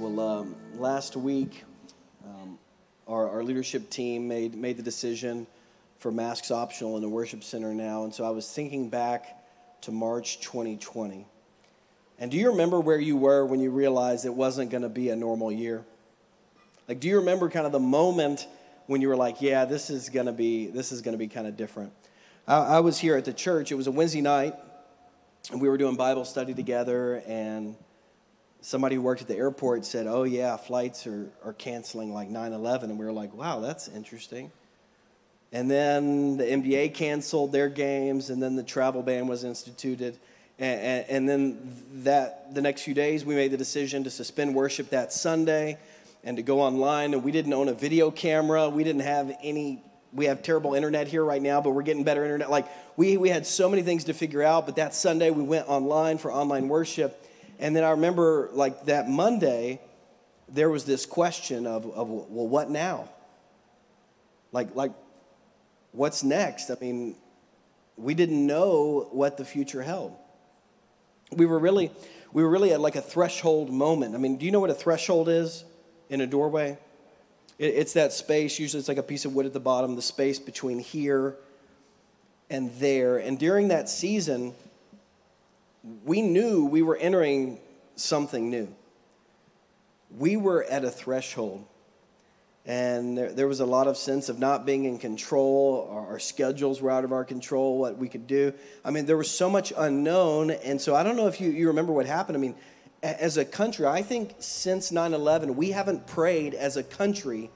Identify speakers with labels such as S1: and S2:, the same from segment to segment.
S1: Well, um, last week, um, our, our leadership team made, made the decision for masks optional in the worship center now. And so I was thinking back to March 2020. And do you remember where you were when you realized it wasn't going to be a normal year? Like, do you remember kind of the moment when you were like, yeah, this is going to be, this is going to be kind of different? I, I was here at the church. It was a Wednesday night, and we were doing Bible study together, and somebody who worked at the airport said, Oh, yeah, flights are, are canceling like 9 11. And we were like, Wow, that's interesting. And then the NBA canceled their games, and then the travel ban was instituted. And, and, and, then that the next few days, we made the decision to suspend worship that Sunday and to go online. And we didn't own a video camera. We didn't have any. We have terrible internet here right now, but we're getting better internet. Like we we had so many things to figure out. But that Sunday, we went online for online worship and then I remember, like that Monday, there was this question of, of well, what now? Like, like, what's next? I mean, we didn't know what the future held. We were really, we were really at like a threshold moment. I mean, do you know what a threshold is in a doorway? It, it's that space. Usually, it's like a piece of wood at the bottom. The space between here and there. And during that season, we knew we were entering something new. We were at a threshold, and there, there was a lot of sense of not being in control. Our, our schedules were out of our control, what we could do. I mean, there was so much unknown, and so I don't know if you, you remember what happened. I mean, as a country, I think since 9 11, we haven't prayed as a country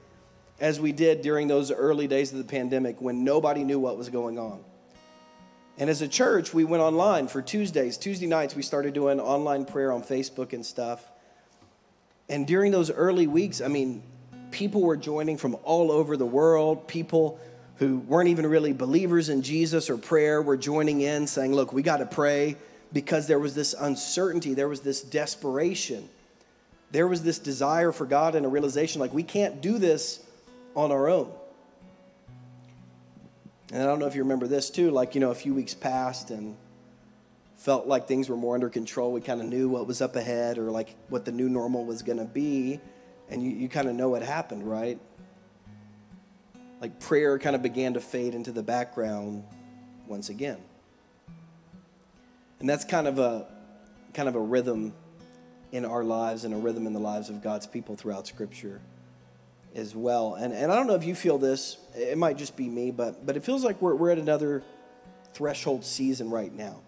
S1: as we did during those early days of the pandemic when nobody knew what was going on. And as a church, we went online for Tuesdays. Tuesday nights, we started doing online prayer on Facebook and stuff. And during those early weeks, I mean, people were joining from all over the world. People who weren't even really believers in Jesus or prayer were joining in, saying, Look, we got to pray because there was this uncertainty, there was this desperation, there was this desire for God and a realization like, we can't do this on our own. And I don't know if you remember this too, like, you know, a few weeks passed and felt like things were more under control. We kind of knew what was up ahead or like what the new normal was going to be. And you, you kind of know what happened, right? Like prayer kind of began to fade into the background once again. And that's kind of a kind of a rhythm in our lives and a rhythm in the lives of God's people throughout Scripture as well. And, and I don't know if you feel this, it might just be me, but, but it feels like we're, we're at another threshold season right now.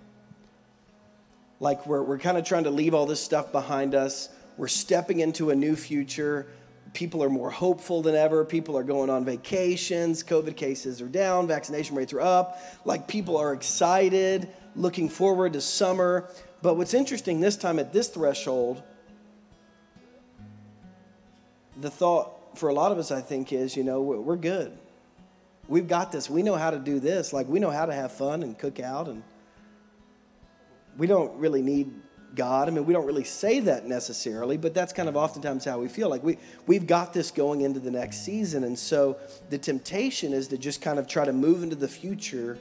S1: Like we're, we're kind of trying to leave all this stuff behind us. We're stepping into a new future. People are more hopeful than ever. People are going on vacations. COVID cases are down. Vaccination rates are up. Like people are excited, looking forward to summer. But what's interesting this time at this threshold, the thought for a lot of us, I think, is you know, we're good. We've got this. We know how to do this. Like, we know how to have fun and cook out, and we don't really need God. I mean, we don't really say that necessarily, but that's kind of oftentimes how we feel. Like, we, we've got this going into the next season. And so the temptation is to just kind of try to move into the future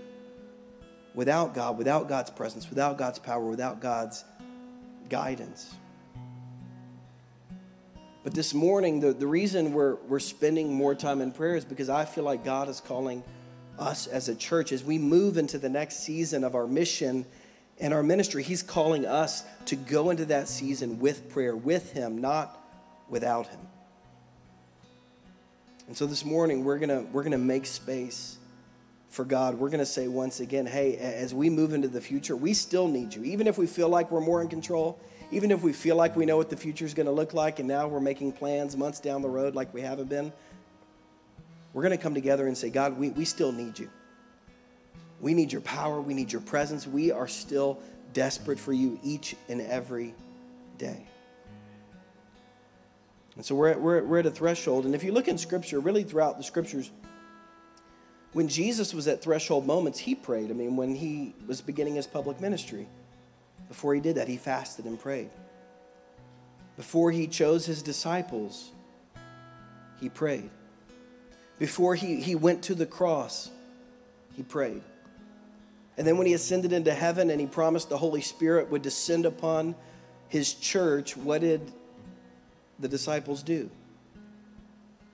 S1: without God, without God's presence, without God's power, without God's guidance. But this morning, the, the reason we're, we're spending more time in prayer is because I feel like God is calling us as a church as we move into the next season of our mission and our ministry. He's calling us to go into that season with prayer, with Him, not without Him. And so this morning, we're going we're going to make space for God. We're going to say once again, hey, as we move into the future, we still need you. Even if we feel like we're more in control, even if we feel like we know what the future is going to look like and now we're making plans months down the road like we haven't been, we're going to come together and say, God, we, we still need you. We need your power. We need your presence. We are still desperate for you each and every day. And so we're at, we're, we're at a threshold. And if you look in Scripture, really throughout the Scriptures, when Jesus was at threshold moments, he prayed. I mean, when he was beginning his public ministry. Before he did that, he fasted and prayed. Before he chose his disciples, he prayed. Before he, he went to the cross, he prayed. And then when he ascended into heaven and he promised the Holy Spirit would descend upon his church, what did the disciples do?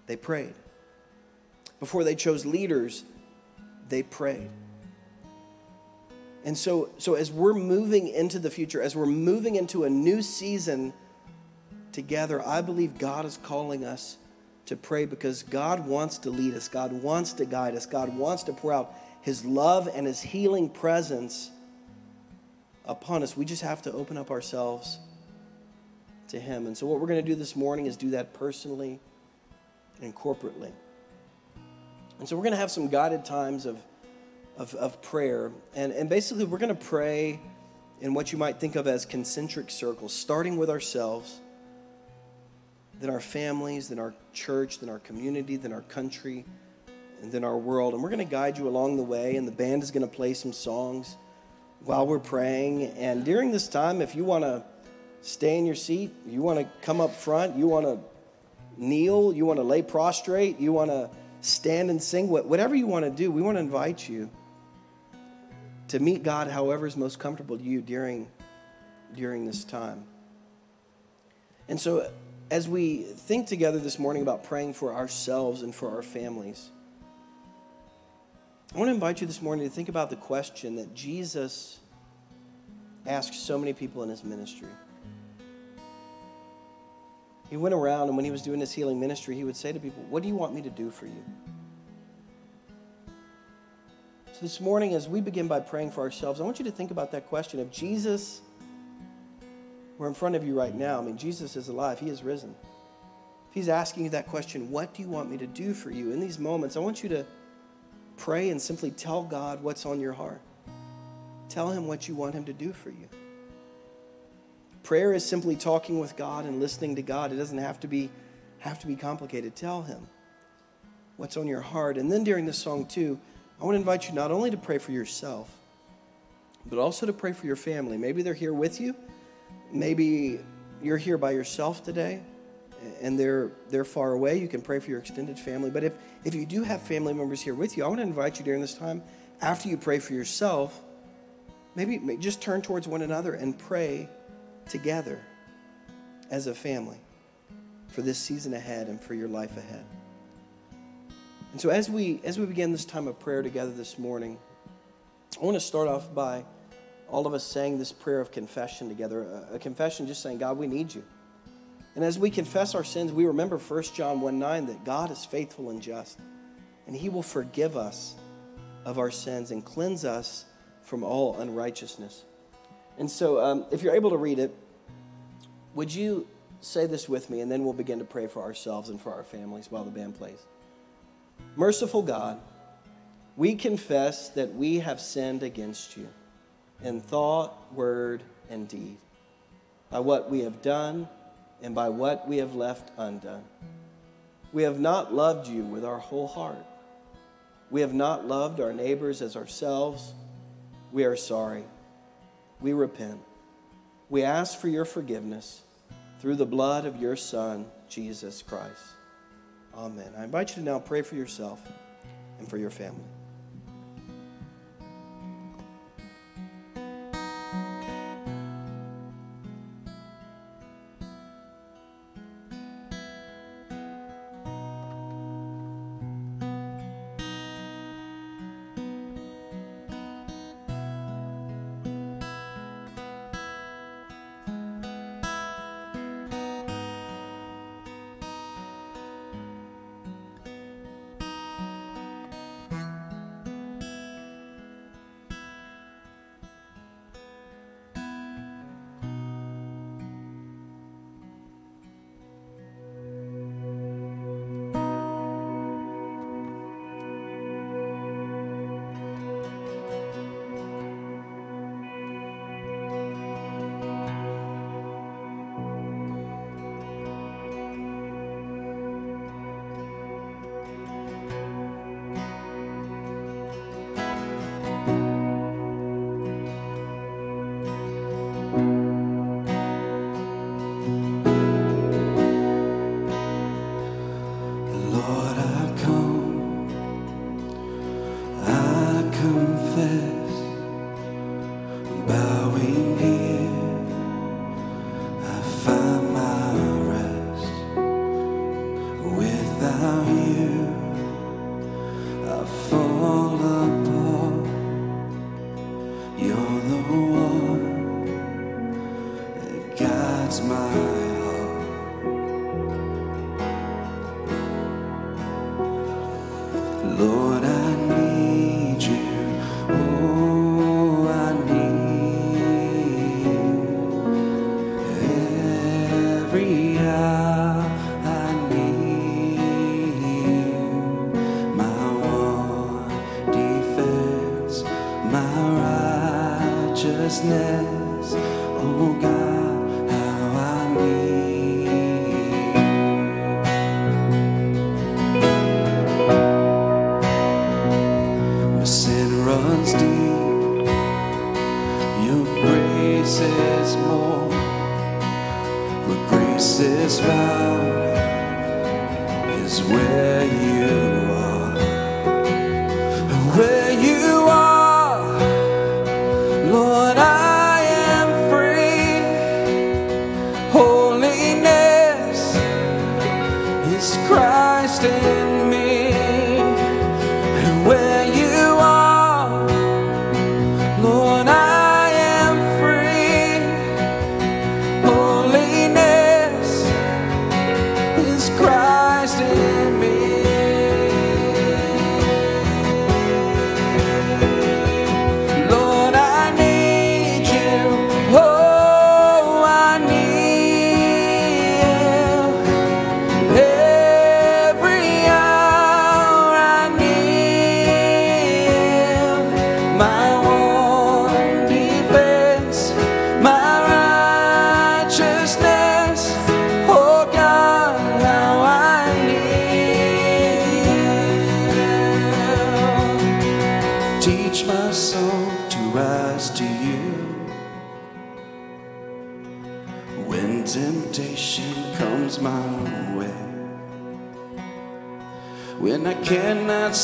S1: They prayed. Before they chose leaders, they prayed. And so, so as we're moving into the future, as we're moving into a new season together, I believe God is calling us to pray because God wants to lead us, God wants to guide us, God wants to pour out His love and His healing presence upon us. We just have to open up ourselves to Him. And so, what we're going to do this morning is do that personally and corporately. And so, we're going to have some guided times of, of, of prayer. And, and basically, we're going to pray in what you might think of as concentric circles, starting with ourselves, then our families, then our church, then our community, then our country, and then our world. And we're going to guide you along the way, and the band is going to play some songs while we're praying. And during this time, if you want to stay in your seat, you want to come up front, you want to kneel, you want to lay prostrate, you want to stand and sing, whatever you want to do, we want to invite you to meet God however is most comfortable to you during, during this time. And so, as we think together this morning about praying for ourselves and for our families, I want to invite you this morning to think about the question that Jesus asked so many people in his ministry. He went around, and when he was doing his healing ministry, he would say to people, What do you want me to do for you? This morning, as we begin by praying for ourselves, I want you to think about that question. If Jesus were in front of you right now, I mean, Jesus is alive, he is risen. If he's asking you that question, What do you want me to do for you? In these moments, I want you to pray and simply tell God what's on your heart. Tell Him what you want Him to do for you. Prayer is simply talking with God and listening to God. It doesn't have to be, have to be complicated. Tell Him what's on your heart. And then during this song, too, I want to invite you not only to pray for yourself, but also to pray for your family. Maybe they're here with you. Maybe you're here by yourself today and they're they're far away, you can pray for your extended family. But if if you do have family members here with you, I want to invite you during this time, after you pray for yourself, maybe just turn towards one another and pray together as a family for this season ahead and for your life ahead. And so as we as we begin this time of prayer together this morning, I want to start off by all of us saying this prayer of confession together, a, confession just saying, God, we need you. And as we confess our sins, we remember 1 John 1 9 that God is faithful and just, and He will forgive us of our sins and cleanse us from all unrighteousness. And so, um, if you're able to read it, would you say this with me, and then we'll begin to pray for ourselves and for our families while the band plays. Merciful God, we confess that we have sinned against you in thought, word, and deed, by what we have done and by what we have left undone. We have not loved you with our whole heart. We have not loved our neighbors as ourselves. We are sorry. We repent. We ask for your forgiveness through the blood of your Son, Jesus Christ. Amen. I invite you to now pray for yourself and for your family.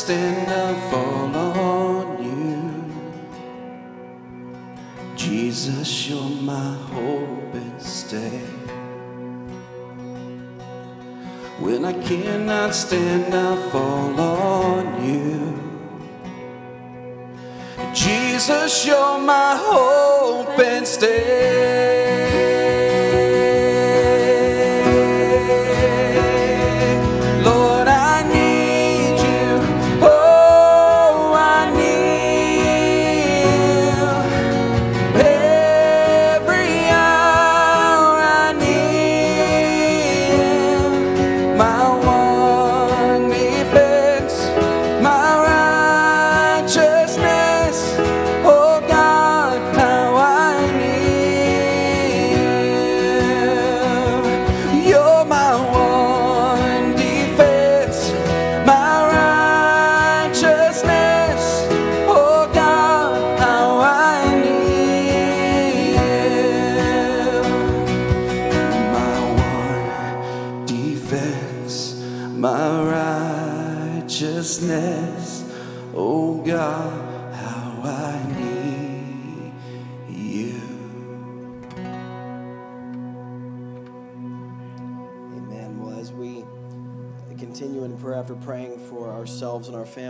S2: Stand, I fall on you. Jesus, you're my hope and stay. When I cannot stand, I fall on you. Jesus, you're my hope and stay.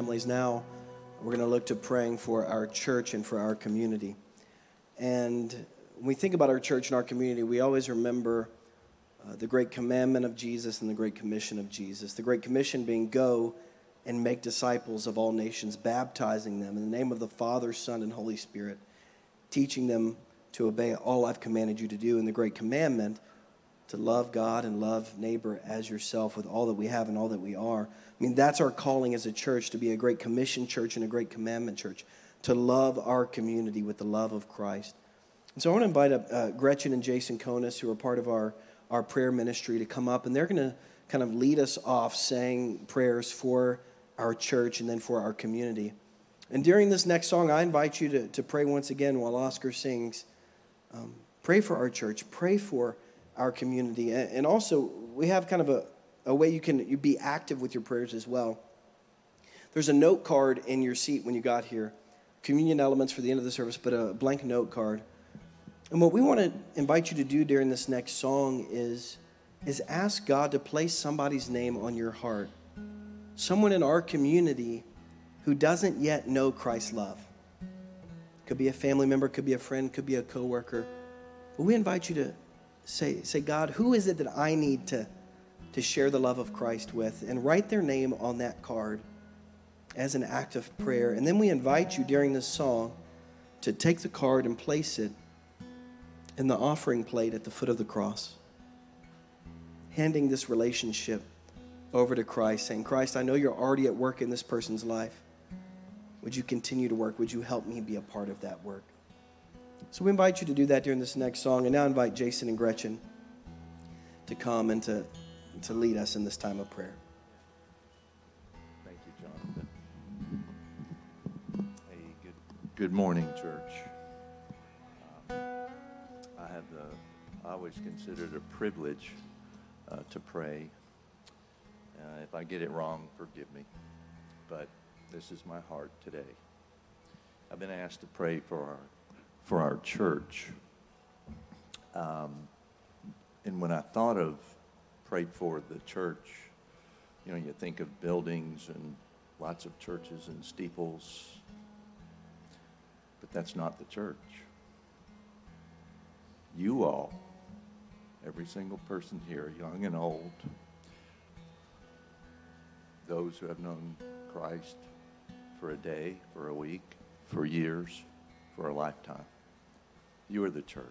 S1: Families, now we're going to look to praying for our church and for our community. And when we think about our church and our community, we always remember uh, the great commandment of Jesus and the great commission of Jesus. The great commission being go and make disciples of all nations, baptizing them in the name of the Father, Son, and Holy Spirit, teaching them to obey all I've commanded you to do. And the great commandment to love God and love neighbor as yourself with all that we have and all that we are. I mean, that's our calling as a church to be a great commission church and a great commandment church, to love our community with the love of Christ. And so I want to invite up uh, Gretchen and Jason Konis, who are part of our, our prayer ministry, to come up, and they're going to kind of lead us off saying prayers for our church and then for our community. And during this next song, I invite you to, to pray once again while Oscar sings. Um, pray for our church, pray for our community. And, also, we have kind of a, a way you can you be active with your prayers as well. There's a note card in your seat when you got here, communion elements for the end of the service, but a blank note card. And what we want to invite you to do during this next song is, is ask God to place somebody's name on your heart. Someone in our community who doesn't yet know Christ's love. Could be a family member, could be a friend, could be a coworker. But we invite you to say, say God, who is it that I need to, to share the love of Christ with? And write their name on that card. as an act of prayer. And then we invite you during this song to take the card and place it in the offering plate at the foot of the cross, handing this relationship over to Christ, saying, Christ, I know you're already at work in this person's life. Would you continue to work? Would you help me be a part of that work? So we invite you to do that during this next song. And now invite Jason and Gretchen to come and to, to lead us in this time of prayer.
S3: Thank you, Jonathan. Hey, good, good morning, church. Um, I have the, I always considered a privilege uh, to pray. Uh, if I get it wrong, forgive me. But this is my heart today. I've been asked to pray for our, for our church. Um, and when I thought of pray for the church, you know, you think of buildings and lots of churches and steeples, but that's not the church. You all, every single person here, young and old, those who have known Christ for a day, for a week, for years, for a lifetime, you are the church.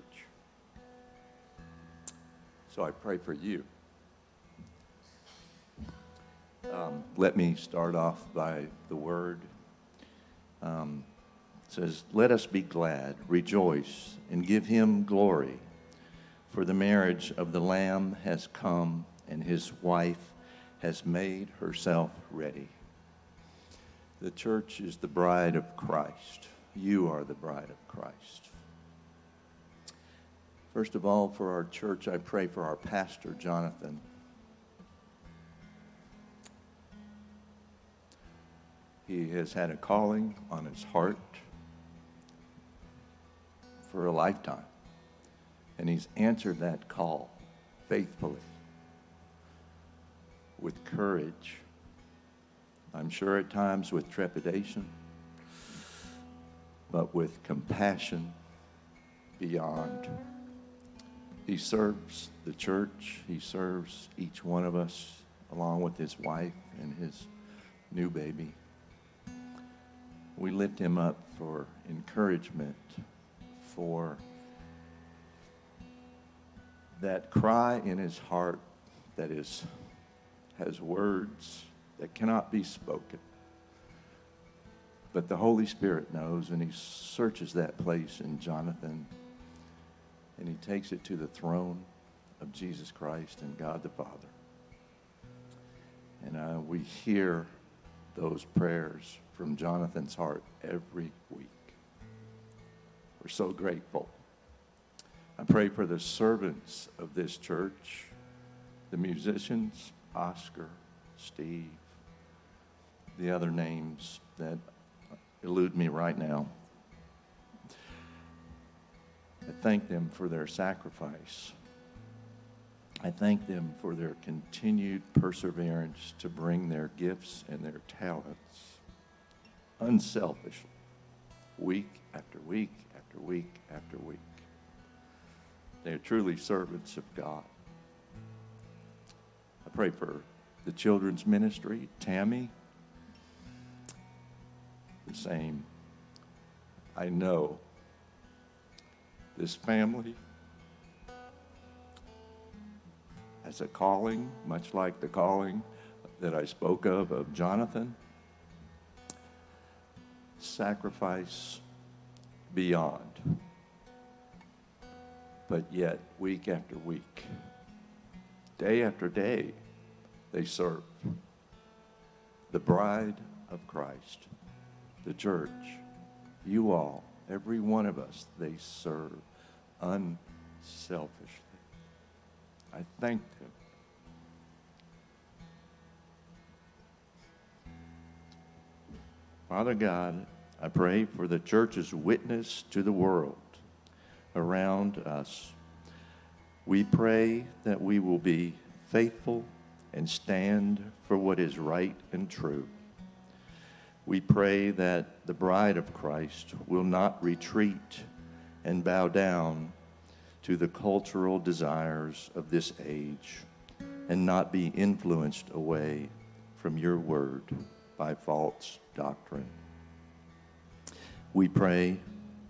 S3: So I pray for you. Um, let me start off by the word. Um, says, Let us be glad, rejoice, and give him glory, for the marriage of the Lamb has come, and his wife has made herself ready. The church is the bride of Christ. You are the bride of Christ. First of all, for our church, I pray for our pastor, Jonathan. He has had a calling on his heart for a lifetime, and he's answered that call faithfully, with courage. I'm sure at times with trepidation, but with compassion beyond. He serves the church, he serves each one of us, along with his wife and his new baby. We lift him up for encouragement, for that cry in his heart that is has words that cannot be spoken. But the Holy Spirit knows, and he searches that place in Jonathan, and he takes it to the throne of Jesus Christ and God the Father. And uh, we hear those prayers from Jonathan's heart every week. We're so grateful. I pray for the servants of this church, the musicians, Oscar, Steve, the other names that elude me right now. I thank them for their sacrifice. I thank them for their continued perseverance to bring their gifts and their talents unselfishly, week after week after week after week. They are truly servants of God. I pray for the children's ministry, Tammy, the same. I know this family as a calling, much like the calling that I spoke of of Jonathan. Sacrifice beyond. But yet, week after week, day after day, they serve the bride of Christ, the church, you all, every one of us, they serve unselfishly. I thank them. Father God, I pray for the church's witness to the world around us. We pray that we will be faithful and stand for what is right and true. We pray that the bride of Christ will not retreat and bow down to the cultural desires of this age and not be influenced away from your word. by false doctrine. We pray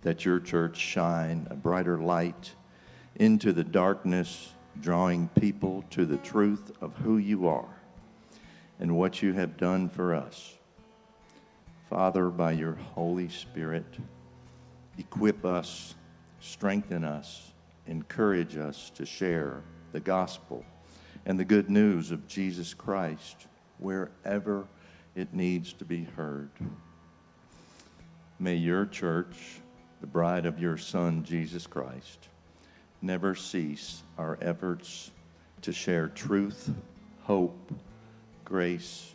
S3: that your church shine a brighter light into the darkness, drawing people to the truth of who you are and what you have done for us. Father, by your Holy Spirit, equip us, strengthen us, encourage us to share the gospel and the good news of Jesus Christ wherever it needs to be heard. May your church, the bride of your Son, Jesus Christ, never cease our efforts to share truth, hope, grace,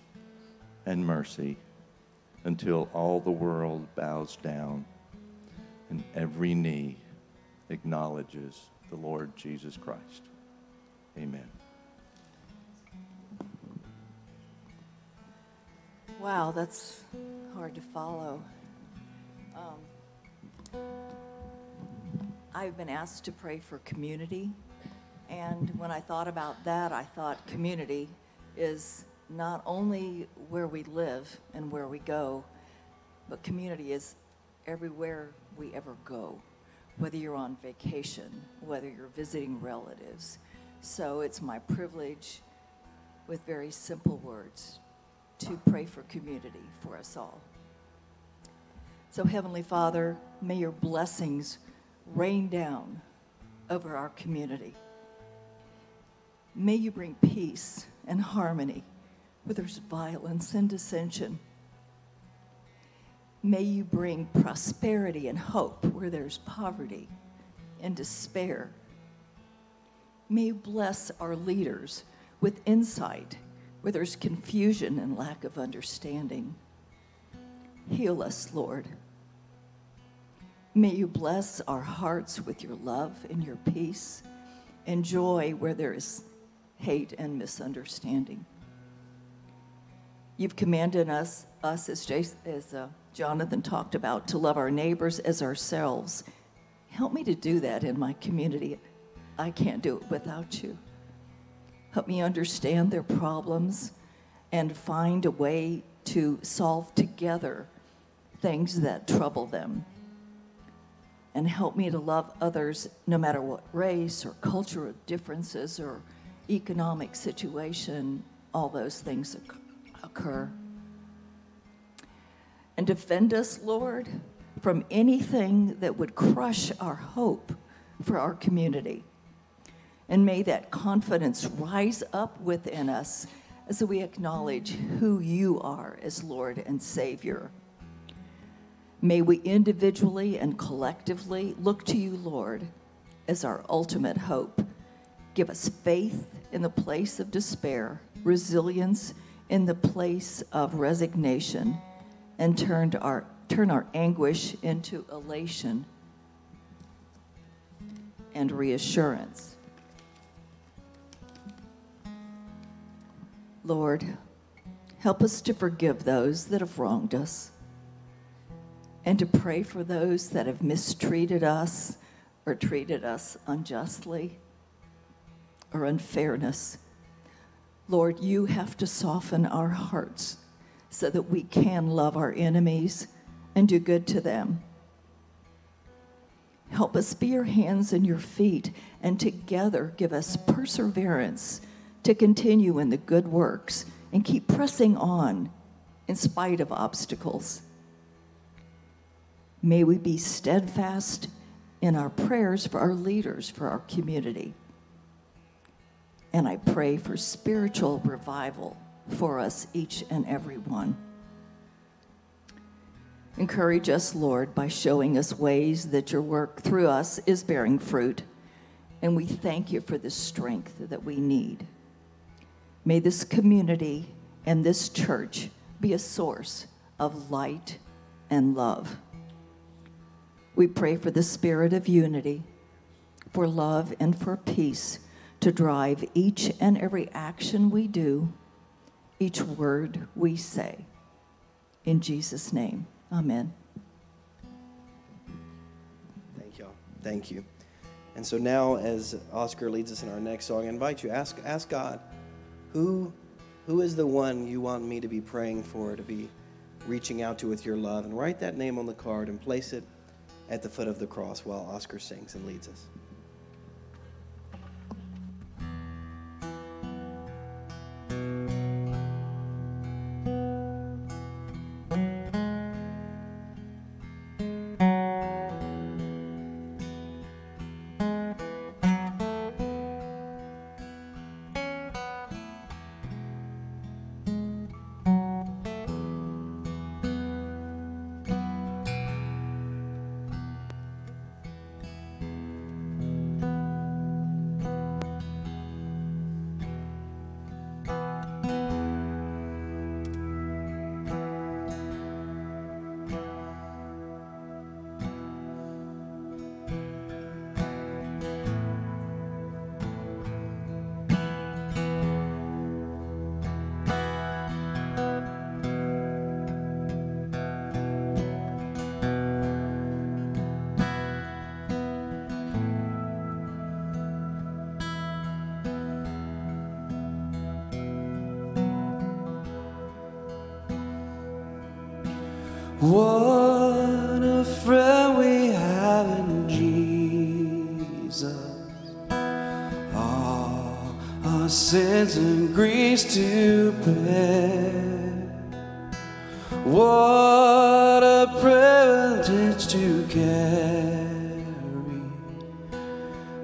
S3: and mercy until all the world bows down and every knee acknowledges the Lord Jesus Christ. Amen.
S4: Wow, that's hard to follow. Um, I've been asked to pray for community, and when I thought about that, I thought community is not only where we live and where we go, but community is everywhere we ever go, whether you're on vacation, whether you're visiting relatives. So it's my privilege, with very simple words, to pray for community for us all. So, Heavenly Father, may your blessings rain down over our community. May you bring peace and harmony where there's violence and dissension. May you bring prosperity and hope where there's poverty and despair. May you bless our leaders with insight where there's confusion and lack of understanding. Heal us, Lord. May you bless our hearts with your love and your peace and joy where there is hate and misunderstanding. You've commanded us, us as, as uh, Jonathan talked about, to love our neighbors as ourselves. Help me to do that in my community. I can't do it without you. Help me understand their problems and find a way to solve together things that trouble them. And help me to love others no matter what race or cultural differences or economic situation, all those things occur. And defend us, Lord, from anything that would crush our hope for our community. And may that confidence rise up within us as we acknowledge who you are as Lord and Savior. May we individually and collectively look to you, Lord, as our ultimate hope. Give us faith in the place of despair, resilience in the place of resignation, and turned our, turn our anguish into elation and reassurance. Lord, help us to forgive those that have wronged us and to pray for those that have mistreated us or treated us unjustly or unfairness. Lord, you have to soften our hearts so that we can love our enemies and do good to them. Help us be your hands and your feet, and together give us perseverance to continue in the good works and keep pressing on in spite of obstacles. May we be steadfast in our prayers for our leaders, for our community. And I pray for spiritual revival for us, each and every one. Encourage us, Lord, by showing us ways that your work through us is bearing fruit. And we thank you for the strength that we need. May this community and this church be a source of light and love. We pray for the spirit of unity, for love, and for peace to drive each and every action we do, each word we say. In Jesus' name, amen.
S1: Thank y'all. Thank you. And so now, as Oscar leads us in our next song, I invite you ask ask God who Who is the one you want me to be praying for, to be reaching out to with your love? And write that name on the card and place it at the foot of the cross while Oscar sings and leads us.
S2: What a friend we have in Jesus. All our sins and griefs to bear. What a privilege to carry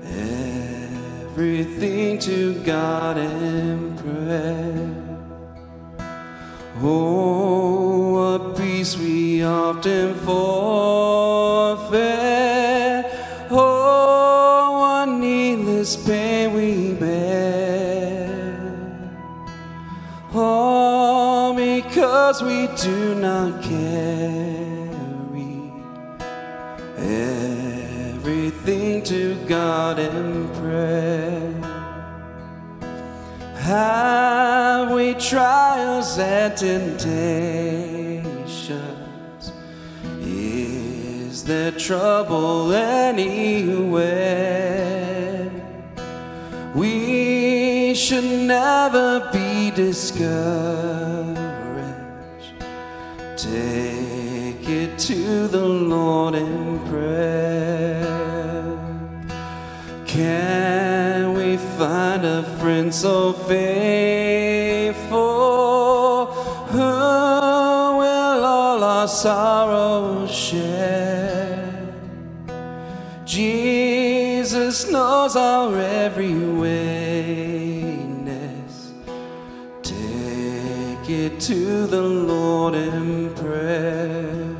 S2: everything to God in prayer. Oh, often forfeit. Oh, what needless pain we bear. All because we do not carry everything to God in prayer. Have we trials and temptations? There trouble anywhere? We should never be discouraged. Take it to the Lord in prayer. Can we find a friend so faithful who will all our sorrows to the Lord in prayer.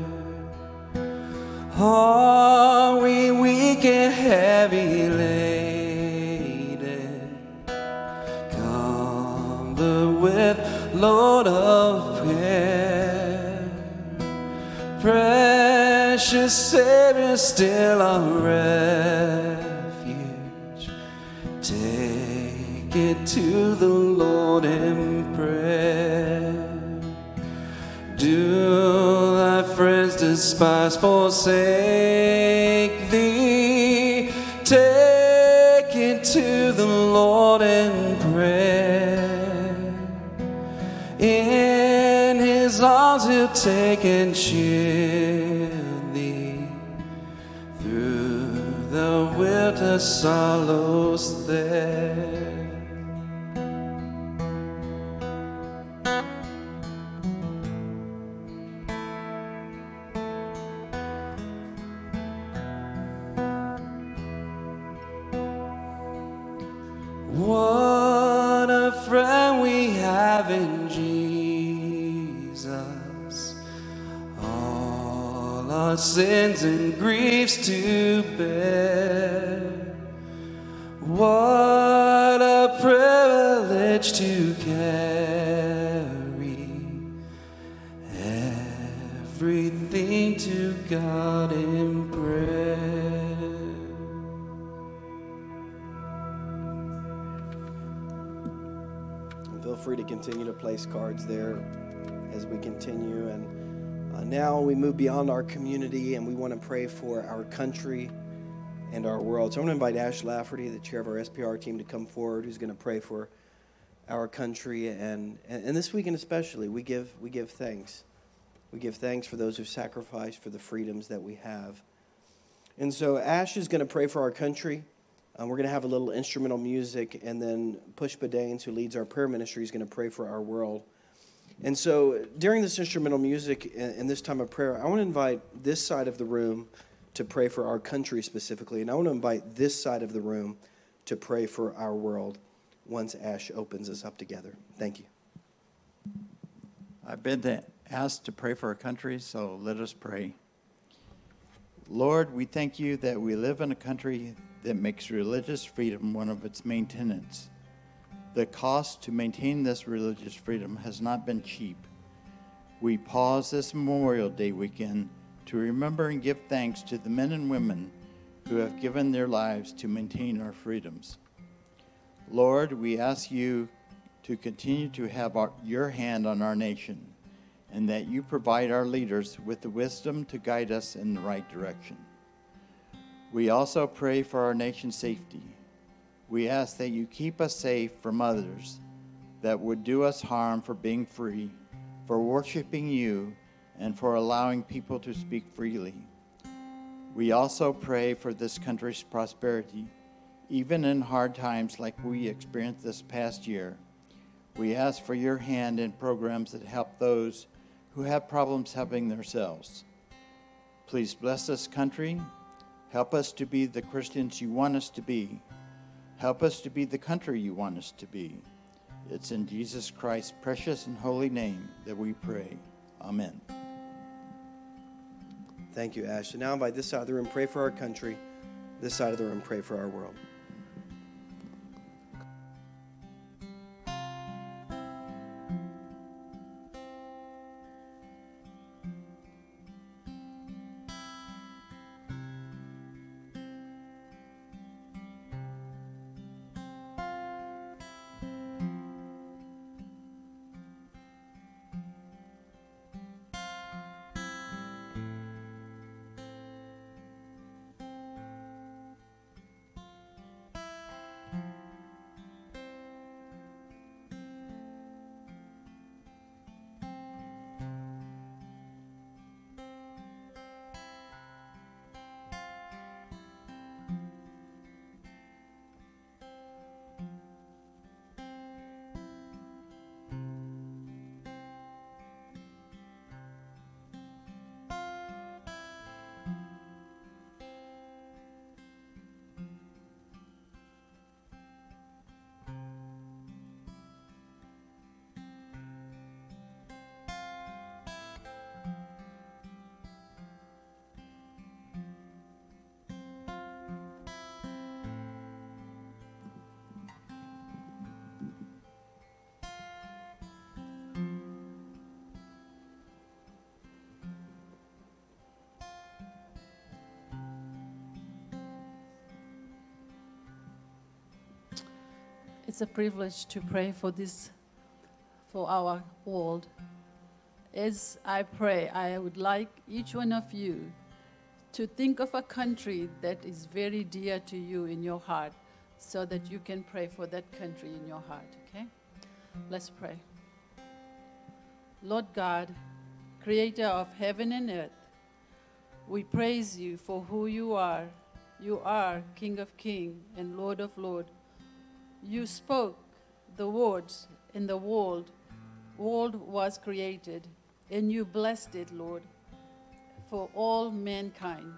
S2: Are we weak and heavy laden? Come the with load of prayer. Precious Savior, still our refuge. Take it to the Lord in despise, forsake thee? Take it to the Lord in prayer. In his arms he'll take and shield thee through the winter sorrows there.
S1: Feel free to continue to place cards there as we continue. And uh, now we move beyond our community and we want to pray for our country and our world. So I'm going to invite Ash Lafferty, the chair of our SPR team, to come forward, who's going to pray for our country, and, and, and this weekend especially, we give, we give thanks. We give thanks for those who sacrificed for the freedoms that we have. And so Ash is going to pray for our country. Um, we're going to have a little instrumental music, and then Pushpa Danes, who leads our prayer ministry, is going to pray for our world. And so during this instrumental music and, and this time of prayer, I want to invite this side of the room to pray for our country specifically, and I want to invite this side of the room to pray for our world once Ash opens us up together. Thank you.
S5: I've been asked to pray for our country, so let us pray. Lord, we thank you that we live in a country that makes religious freedom one of its main tenets. The cost to maintain this religious freedom has not been cheap. We pause this Memorial Day weekend to remember and give thanks to the men and women who have given their lives to maintain our freedoms. Lord, we ask you to continue to have our, your hand on our nation and that you provide our leaders with the wisdom to guide us in the right direction. We also pray for our nation's safety. We ask that you keep us safe from others that would do us harm for being free, for worshiping you, and for allowing people to speak freely. We also pray for this country's prosperity, even in hard times like we experienced this past year. We ask for your hand in programs that help those who have problems helping themselves. Please bless this country. Help us to be the Christians you want us to be. Help us to be the country you want us to be. It's in Jesus Christ's precious and holy name that we pray. Amen.
S1: Thank you, Ash. And now invite this side of the room, pray for our country. This side of the room, pray for our world.
S6: It's a privilege to pray for this, for our world. As I pray, I would like each one of you to think of a country that is very dear to you in your heart so that you can pray for that country in your heart, okay? Let's pray. Lord God, creator of heaven and earth, we praise you for who you are. You are King of kings and Lord of lords. You spoke the words, and the world, world was created, and you blessed it, Lord, for all mankind.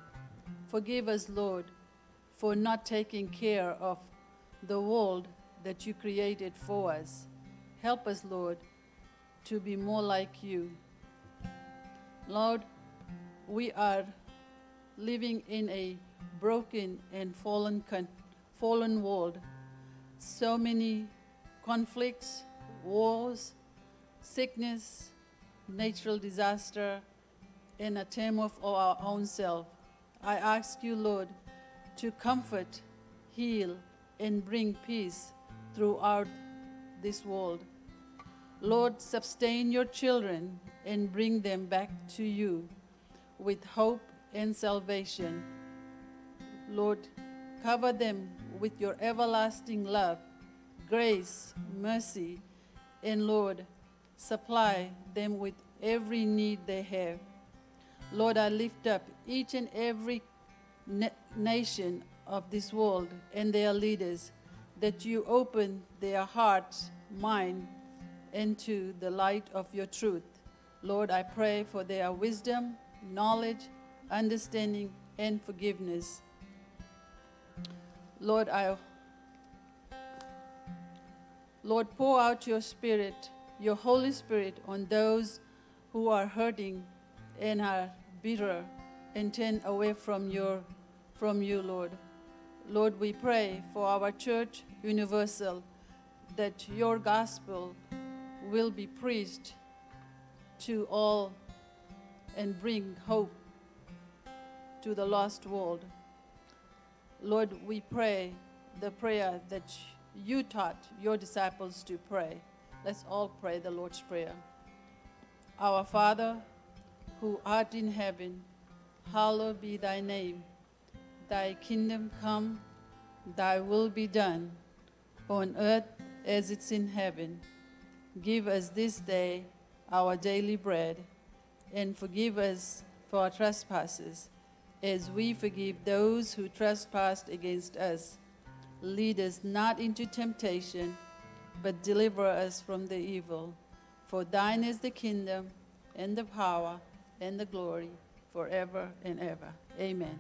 S6: Forgive us, Lord, for not taking care of the world that you created for us. Help us, Lord, to be more like you. Lord, we are living in a broken and fallen, con- fallen world so many conflicts, wars, sickness, natural disaster, and a turmoil of our own self. I ask you, Lord, to comfort, heal, and bring peace throughout this world. Lord, sustain your children and bring them back to you with hope and salvation. Lord, cover them with your everlasting love. grace, mercy, and Lord, supply them with every need they have. Lord, I lift up each and every na- nation of this world and their leaders, that you open their hearts, mind, into the light of your truth. Lord, I pray for their wisdom, knowledge, understanding, and forgiveness. Lord, I Lord, pour out your spirit, your Holy Spirit, on those who are hurting and are bitter and turn away from your from you, Lord. Lord, we pray for our church universal that your gospel will be preached to all and bring hope to the lost world. Lord, we pray the prayer that you taught your disciples to pray. Let's all pray the Lord's Prayer. Our Father, who art in heaven, hallowed be thy name. Thy kingdom come, thy will be done, on earth as it's in heaven. Give us this day our daily bread, and forgive us for our trespasses, as we forgive those who trespass against us. Lead us not into temptation, but deliver us from the evil. For thine is the kingdom, and the power, and the glory, forever and ever. Amen.